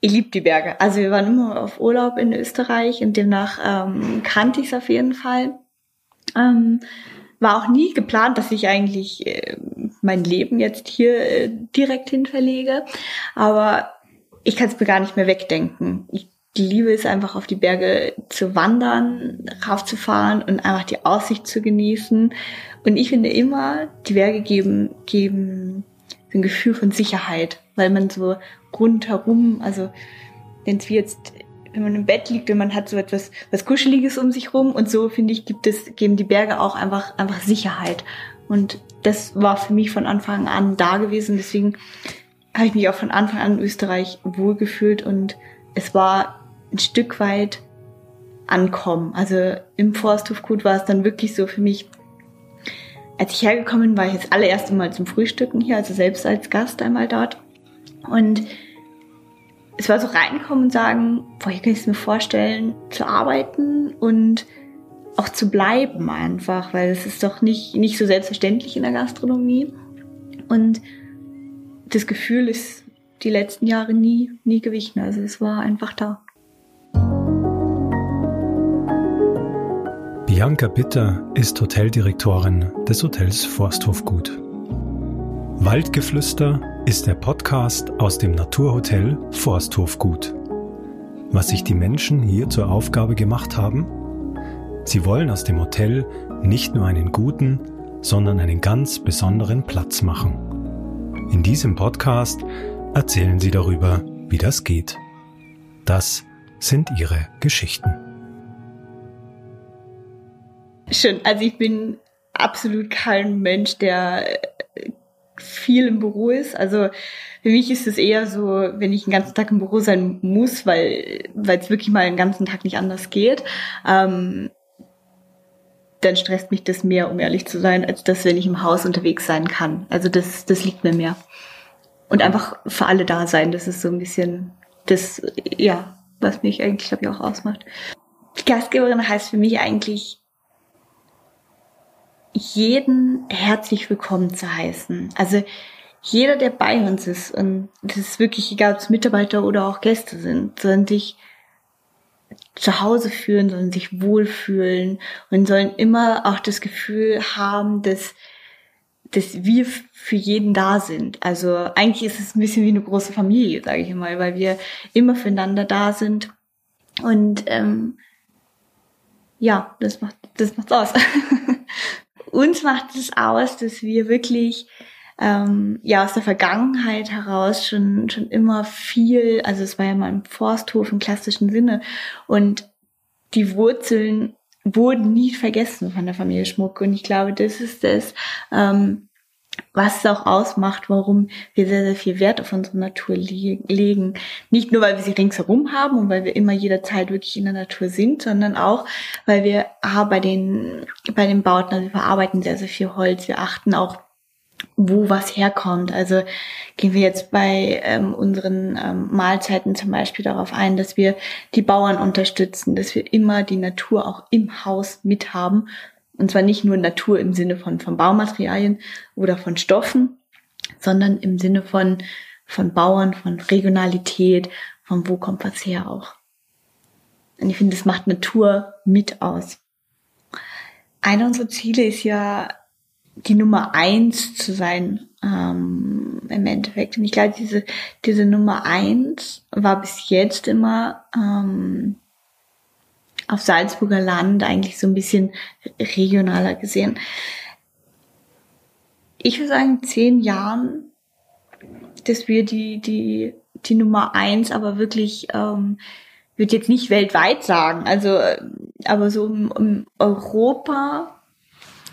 ich liebe die Berge. Also wir waren immer auf Urlaub in Österreich und demnach ähm, kannte ich es auf jeden Fall. Ähm, war auch nie geplant, dass ich eigentlich äh, mein Leben jetzt hier äh, direkt hin verlege. Aber ich kann es mir gar nicht mehr wegdenken. Ich liebe es einfach auf die Berge zu wandern, raufzufahren und einfach die Aussicht zu genießen. Und ich finde immer, die Berge geben, geben ein Gefühl von Sicherheit, weil man so rundherum, also wenn es wie jetzt, wenn man im Bett liegt und man hat so etwas was Kuscheliges um sich rum und so finde ich, gibt es, geben die Berge auch einfach, einfach Sicherheit. Und das war für mich von Anfang an da gewesen. Deswegen habe ich mich auch von Anfang an in Österreich wohlgefühlt und es war ein Stück weit ankommen. Also im Forsthof Gut war es dann wirklich so für mich, als ich hergekommen bin, war ich das allererste Mal zum Frühstücken hier, also selbst als Gast einmal dort. Und es war so reinkommen und sagen, boah, hier kann ich es mir vorstellen, zu arbeiten und auch zu bleiben einfach, weil es ist doch nicht, nicht so selbstverständlich in der Gastronomie. Und das Gefühl ist die letzten Jahre nie, nie gewichen. Also es war einfach da. Bianca Bitter ist Hoteldirektorin des Hotels Forsthofgut. Waldgeflüster ist der Podcast aus dem Naturhotel Forsthofgut. Was sich die Menschen hier zur Aufgabe gemacht haben? Sie wollen aus dem Hotel nicht nur einen guten, sondern einen ganz besonderen Platz machen. In diesem Podcast erzählen sie darüber, wie das geht. Das sind ihre Geschichten. Schön. Also ich bin absolut kein Mensch, der viel im Büro ist. Also für mich ist es eher so, wenn ich den ganzen Tag im Büro sein muss, weil weil es wirklich mal den ganzen Tag nicht anders geht, ähm, dann stresst mich das mehr, um ehrlich zu sein, als das, wenn ich im Haus unterwegs sein kann. Also das das liegt mir mehr. Und einfach für alle da sein, das ist so ein bisschen das, ja, was mich eigentlich, glaube ich, auch ausmacht. Gastgeberin heißt für mich eigentlich jeden herzlich willkommen zu heißen. Also jeder, der bei uns ist, und das ist wirklich egal, ob es Mitarbeiter oder auch Gäste sind, sollen sich zu Hause fühlen, sollen sich wohlfühlen und sollen immer auch das Gefühl haben, dass, dass wir für jeden da sind. Also eigentlich ist es ein bisschen wie eine große Familie, sage ich mal, weil wir immer füreinander da sind. Und ähm, ja, das macht das macht's aus. uns macht es aus, dass wir wirklich ähm, ja aus der Vergangenheit heraus schon schon immer viel, also es war ja mal im Forsthof im klassischen Sinne und die Wurzeln wurden nie vergessen von der Familie Schmuck. Und ich glaube, das ist das, ähm, was es auch ausmacht, warum wir sehr, sehr viel Wert auf unsere Natur legen. Nicht nur, weil wir sie ringsherum haben und weil wir immer jederzeit wirklich in der Natur sind, sondern auch, weil wir ah, bei den, bei den Bauten, also wir verarbeiten sehr, sehr viel Holz. Wir achten auch, wo was herkommt. Also gehen wir jetzt bei ähm, unseren ähm, Mahlzeiten zum Beispiel darauf ein, dass wir die Bauern unterstützen, dass wir immer die Natur auch im Haus mithaben und zwar nicht nur Natur im Sinne von, von Baumaterialien oder von Stoffen, sondern im Sinne von, von Bauern, von Regionalität, von wo kommt was her auch. Und ich finde, das macht Natur mit aus. Einer unserer Ziele ist ja, die Nummer eins zu sein ähm, im Endeffekt. Und ich glaube, diese, diese Nummer eins war bis jetzt immer ähm, auf Salzburger Land eigentlich so ein bisschen regionaler gesehen. Ich würde sagen, zehn Jahren, dass wir die, die, die Nummer eins aber wirklich, ähm, würde jetzt nicht weltweit sagen, also, äh, aber so im, im Europa,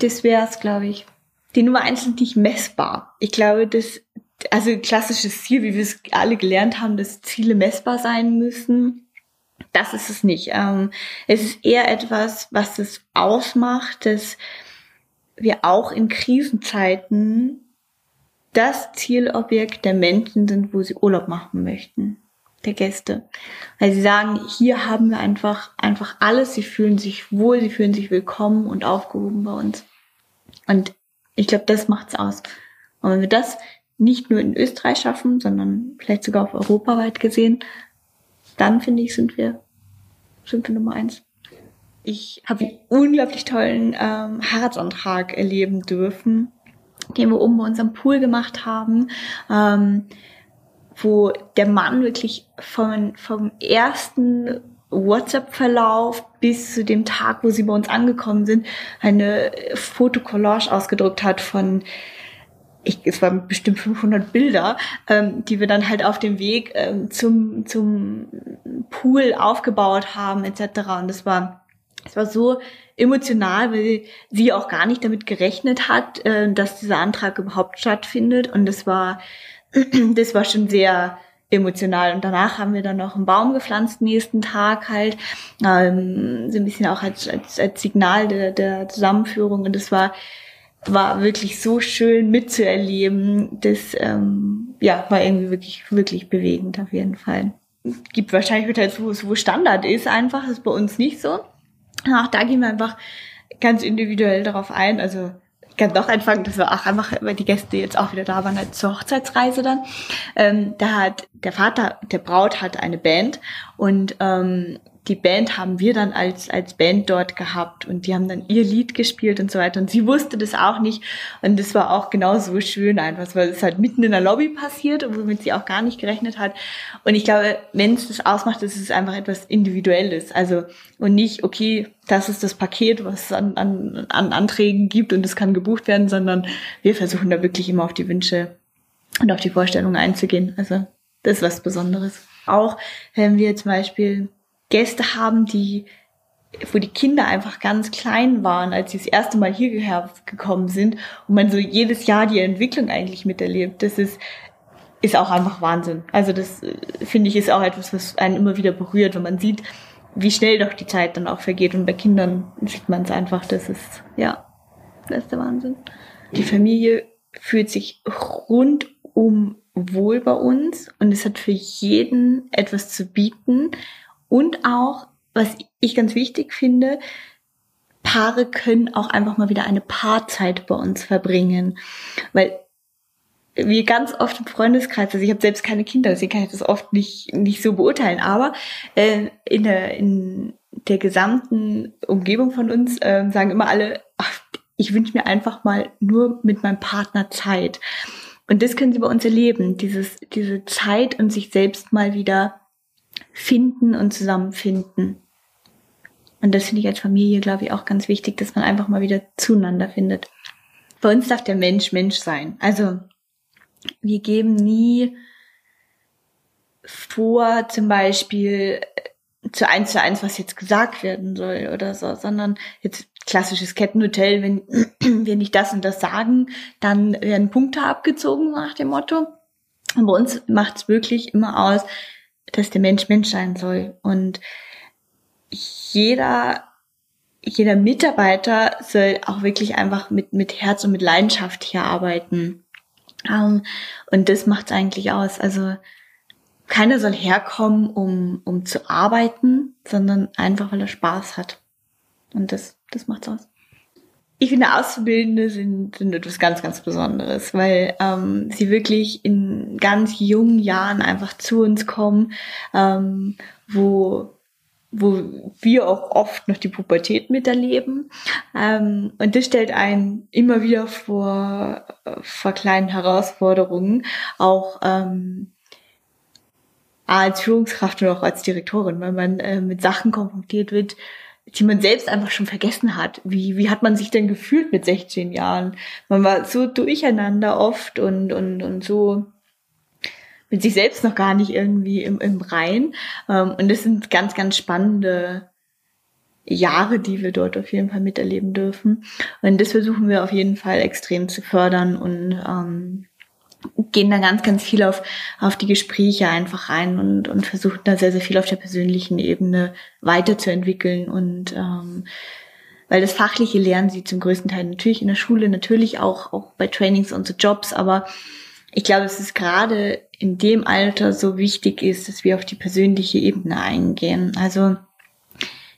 das wäre es, glaube ich. Die Nummer eins sind nicht messbar. Ich glaube, dass, also klassisches Ziel, wie wir es alle gelernt haben, dass Ziele messbar sein müssen das ist es nicht. Ähm, es ist eher etwas, was es ausmacht, dass wir auch in Krisenzeiten das Zielobjekt der Menschen sind, wo sie Urlaub machen möchten, der Gäste. Weil sie sagen, hier haben wir einfach, einfach alles, sie fühlen sich wohl, sie fühlen sich willkommen und aufgehoben bei uns. Und ich glaube, das macht's aus. Und wenn wir das nicht nur in Österreich schaffen, sondern vielleicht sogar auf europaweit gesehen, dann finde ich, sind wir, sind wir Nummer eins. Ich habe einen unglaublich tollen ähm, Heiratsantrag erleben dürfen, den wir oben bei unserem Pool gemacht haben, ähm, wo der Mann wirklich von, vom ersten WhatsApp-Verlauf bis zu dem Tag, wo sie bei uns angekommen sind, eine Fotokollage ausgedruckt hat von ich, es waren bestimmt 500 Bilder, ähm, die wir dann halt auf dem Weg ähm, zum, zum Pool aufgebaut haben etc. Und das war, es war so emotional, weil sie auch gar nicht damit gerechnet hat, äh, dass dieser Antrag überhaupt stattfindet. Und das war, das war schon sehr emotional. Und danach haben wir dann noch einen Baum gepflanzt nächsten Tag halt, ähm, so ein bisschen auch als, als, als Signal der, der Zusammenführung. Und das war, war wirklich so schön mitzuerleben. Das ähm, ja, war irgendwie wirklich, wirklich bewegend auf jeden Fall. Es gibt wahrscheinlich Hotels, wo wo Standard ist, einfach, das ist bei uns nicht so. Auch da gehen wir einfach ganz individuell darauf ein. Also ich kann doch anfangen, dass wir auch einfach, weil die Gäste jetzt auch wieder da waren, halt zur Hochzeitsreise dann. Ähm, da hat der Vater der Braut hat eine Band und ähm, die Band haben wir dann als, als Band dort gehabt und die haben dann ihr Lied gespielt und so weiter. Und sie wusste das auch nicht. Und das war auch genauso schön einfach, weil es halt mitten in der Lobby passiert, womit sie auch gar nicht gerechnet hat. Und ich glaube, wenn es das ausmacht, ist es einfach etwas Individuelles. Also, und nicht, okay, das ist das Paket, was es an, an, an Anträgen gibt und es kann gebucht werden, sondern wir versuchen da wirklich immer auf die Wünsche und auf die Vorstellungen einzugehen. Also, das ist was Besonderes. Auch wenn wir zum Beispiel Gäste haben, die wo die Kinder einfach ganz klein waren, als sie das erste Mal hierher gekommen sind und man so jedes Jahr die Entwicklung eigentlich miterlebt. Das ist, ist auch einfach Wahnsinn. Also das äh, finde ich ist auch etwas, was einen immer wieder berührt, wenn man sieht, wie schnell doch die Zeit dann auch vergeht. Und bei Kindern sieht man es einfach, das ist, ja, das ist der Wahnsinn. Die Familie fühlt sich rundum wohl bei uns und es hat für jeden etwas zu bieten. Und auch, was ich ganz wichtig finde, Paare können auch einfach mal wieder eine Paarzeit bei uns verbringen. Weil wir ganz oft im Freundeskreis, also ich habe selbst keine Kinder, deswegen kann ich das oft nicht, nicht so beurteilen, aber äh, in, der, in der gesamten Umgebung von uns äh, sagen immer alle, ach, ich wünsche mir einfach mal nur mit meinem Partner Zeit. Und das können sie bei uns erleben, dieses, diese Zeit und sich selbst mal wieder finden und zusammenfinden. Und das finde ich als Familie, glaube ich, auch ganz wichtig, dass man einfach mal wieder zueinander findet. Bei uns darf der Mensch Mensch sein. Also wir geben nie vor, zum Beispiel äh, zu eins zu eins, was jetzt gesagt werden soll oder so, sondern jetzt klassisches Kettenhotel, wenn wir nicht das und das sagen, dann werden Punkte abgezogen nach dem Motto. Und bei uns macht es wirklich immer aus, dass der Mensch Mensch sein soll. Und jeder, jeder Mitarbeiter soll auch wirklich einfach mit, mit Herz und mit Leidenschaft hier arbeiten. Um, ähm, und das macht's eigentlich aus. Also keiner soll herkommen, um, um zu arbeiten, sondern einfach, weil er Spaß hat. Und das, das macht's aus. Ich finde, Auszubildende sind, sind etwas ganz, ganz Besonderes, weil ähm, sie wirklich in ganz jungen Jahren einfach zu uns kommen, ähm, wo, wo wir auch oft noch die Pubertät miterleben. Ähm, und das stellt einen immer wieder vor, vor kleinen Herausforderungen, auch ähm, als Führungskraft und auch als Direktorin, weil man äh, mit Sachen konfrontiert wird, die man selbst einfach schon vergessen hat. Wie, wie hat man sich denn gefühlt mit 16 Jahren? Man war so durcheinander oft und, und, und so mit sich selbst noch gar nicht irgendwie im, im Rein. Ähm, und das sind ganz, ganz spannende Jahre, die wir dort auf jeden Fall miterleben dürfen. Und das versuchen wir auf jeden Fall extrem zu fördern und ähm, gehen da ganz, ganz viel auf, auf die Gespräche einfach rein und, und versuchen da sehr, sehr viel auf der persönlichen Ebene weiterzuentwickeln und ähm, weil das fachliche lernen sie zum größten Teil natürlich in der Schule, natürlich auch, auch bei Trainings und so Jobs, aber ich glaube, es gerade in dem Alter so wichtig ist, dass wir auf die persönliche Ebene eingehen. Also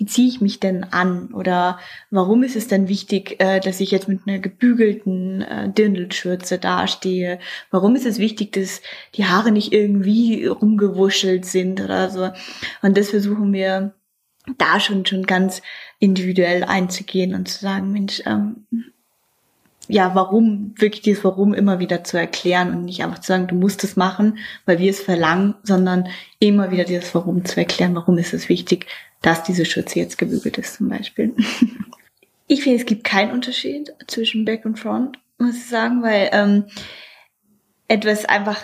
wie ziehe ich mich denn an? Oder warum ist es denn wichtig, äh, dass ich jetzt mit einer gebügelten äh, Dirndlschürze dastehe? Warum ist es wichtig, dass die Haare nicht irgendwie rumgewuschelt sind oder so? Und das versuchen wir da schon schon ganz individuell einzugehen und zu sagen, Mensch, ähm, ja, warum, wirklich dieses Warum immer wieder zu erklären und nicht einfach zu sagen, du musst es machen, weil wir es verlangen, sondern immer wieder dieses Warum zu erklären, warum ist es wichtig, dass diese Schürze jetzt gebügelt ist zum Beispiel. ich finde, es gibt keinen Unterschied zwischen Back und Front, muss ich sagen, weil ähm, etwas einfach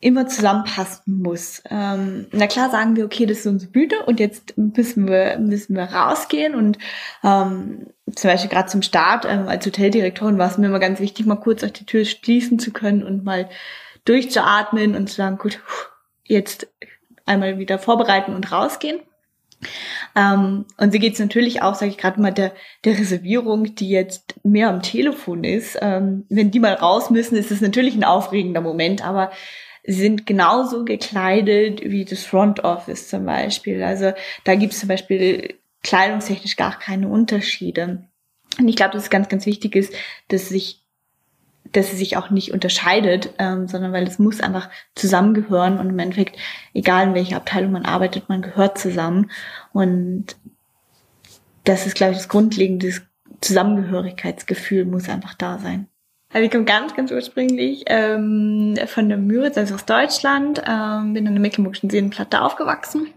immer zusammenpassen muss. Ähm, na klar sagen wir, okay, das ist unsere Bühne und jetzt müssen wir, müssen wir rausgehen und ähm, zum Beispiel gerade zum Start ähm, als Hoteldirektorin war es mir immer ganz wichtig, mal kurz auch die Tür schließen zu können und mal durchzuatmen und zu sagen, gut, jetzt einmal wieder vorbereiten und rausgehen. Ähm, und so geht es natürlich auch, sage ich gerade mal, der, der Reservierung, die jetzt mehr am Telefon ist. Ähm, wenn die mal raus müssen, ist es natürlich ein aufregender Moment, aber sie sind genauso gekleidet wie das Front Office zum Beispiel. Also da gibt es zum Beispiel kleidungstechnisch gar keine Unterschiede. Und ich glaube, dass es ganz, ganz wichtig ist, dass sich dass es sich auch nicht unterscheidet, ähm, sondern weil es muss einfach zusammengehören und im Endeffekt, egal in welcher Abteilung man arbeitet, man gehört zusammen. Und das ist, glaube ich, das grundlegende Zusammengehörigkeitsgefühl muss einfach da sein. Also ich komme ganz, ganz ursprünglich ähm, von der Müritz, also aus Deutschland, ähm, bin in der Mecklenburgischen Seenplatte aufgewachsen.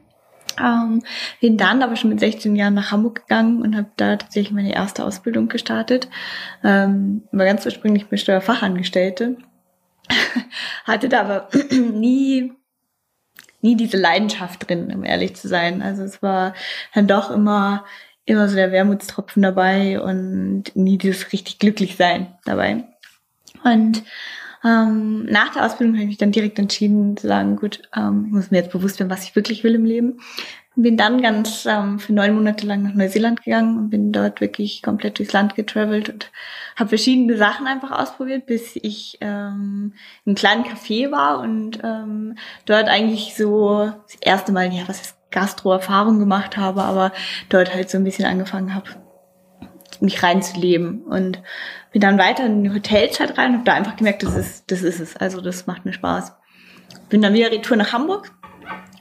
Ähm, bin dann aber schon mit 16 Jahren nach Hamburg gegangen und habe da tatsächlich meine erste Ausbildung gestartet. Ähm, war ganz ursprünglich bin Steuerfachangestellte. Hatte da aber nie nie diese Leidenschaft drin, um ehrlich zu sein. Also es war dann doch immer immer so der Wermutstropfen dabei und nie dieses richtig glücklich sein dabei. Und ähm, nach der Ausbildung habe ich mich dann direkt entschieden zu sagen, gut, ähm, ich muss mir jetzt bewusst werden, was ich wirklich will im Leben. Bin dann ganz ähm, für neun Monate lang nach Neuseeland gegangen und bin dort wirklich komplett durchs Land getravelt und habe verschiedene Sachen einfach ausprobiert, bis ich ähm, in einem kleinen Café war und ähm, dort eigentlich so das erste Mal, ja, was ist Gastro-Erfahrung gemacht habe, aber dort halt so ein bisschen angefangen habe, mich reinzuleben und bin dann weiter in die Hotelzeit rein und habe da einfach gemerkt, das ist, das ist es. Also das macht mir Spaß. Bin dann wieder Retour nach Hamburg,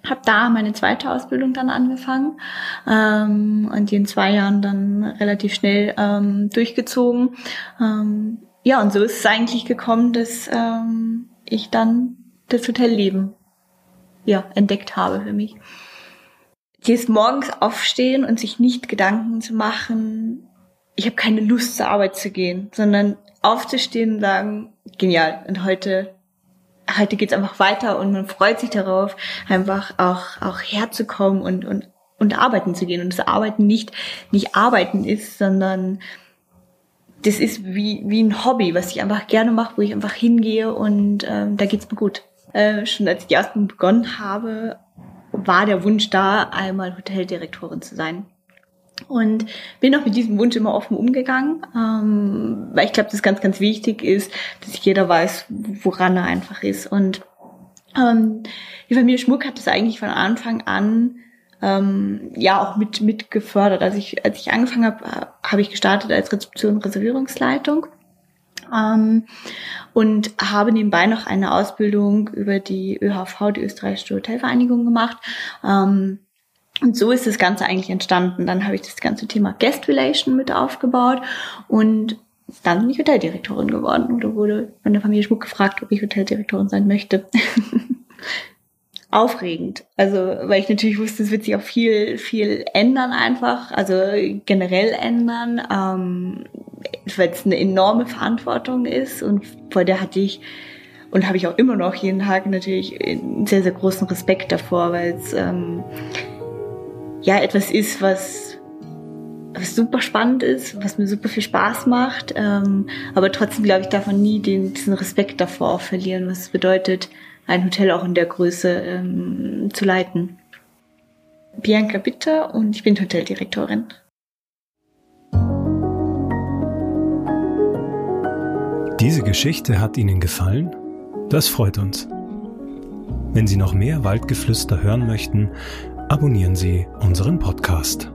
habe da meine zweite Ausbildung dann angefangen ähm, und die in zwei Jahren dann relativ schnell ähm, durchgezogen. Ähm, ja, und so ist es eigentlich gekommen, dass ähm, ich dann das Hotelleben ja, entdeckt habe für mich. Dieses morgens aufstehen und sich nicht Gedanken zu machen, ich habe keine Lust zur Arbeit zu gehen, sondern aufzustehen und sagen, genial. Und heute, heute geht's einfach weiter und man freut sich darauf, einfach auch, auch herzukommen und, und, und arbeiten zu gehen. Und das Arbeiten nicht, nicht arbeiten ist, sondern das ist wie, wie ein Hobby, was ich einfach gerne mache, wo ich einfach hingehe und ähm, da geht's mir gut. Äh, schon als ich die Ausbildung begonnen habe, war der Wunsch da, einmal Hoteldirektorin zu sein. Und bin auch mit diesem Wunsch immer offen umgegangen, ähm, weil ich glaube, das ganz, ganz wichtig ist, dass jeder weiß, woran er einfach ist. Und ähm, die Familie Schmuck hat das eigentlich von Anfang an ähm, ja auch mit mit gefördert. Als ich als ich angefangen habe, habe ich gestartet als Rezeption Reservierungsleitung ähm, und habe nebenbei noch eine Ausbildung über die ÖHV, die österreichische Hotelvereinigung gemacht. Ähm, und so ist das Ganze eigentlich entstanden. Dann habe ich das ganze Thema Guest Relation mit aufgebaut und dann bin ich Hoteldirektorin geworden oder wurde von der Familie Schmuck gefragt, ob ich Hoteldirektorin sein möchte. Aufregend. Also, weil ich natürlich wusste, es wird sich auch viel, viel ändern einfach, also generell ändern, ähm, weil es eine enorme Verantwortung ist und vor der hatte ich und habe ich auch immer noch jeden Tag natürlich einen sehr, sehr großen Respekt davor, weil es ähm, ja etwas ist, was, was super spannend ist, was mir super viel Spaß macht. Ähm, aber trotzdem, glaube ich, darf man nie den, diesen Respekt davor verlieren, was es bedeutet, ein Hotel auch in der Größe ähm, zu leiten. Bianca Bitter und ich bin Hoteldirektorin. Diese Geschichte hat Ihnen gefallen? Das freut uns. Wenn Sie noch mehr Waldgeflüster hören möchten, abonnieren Sie unseren Podcast.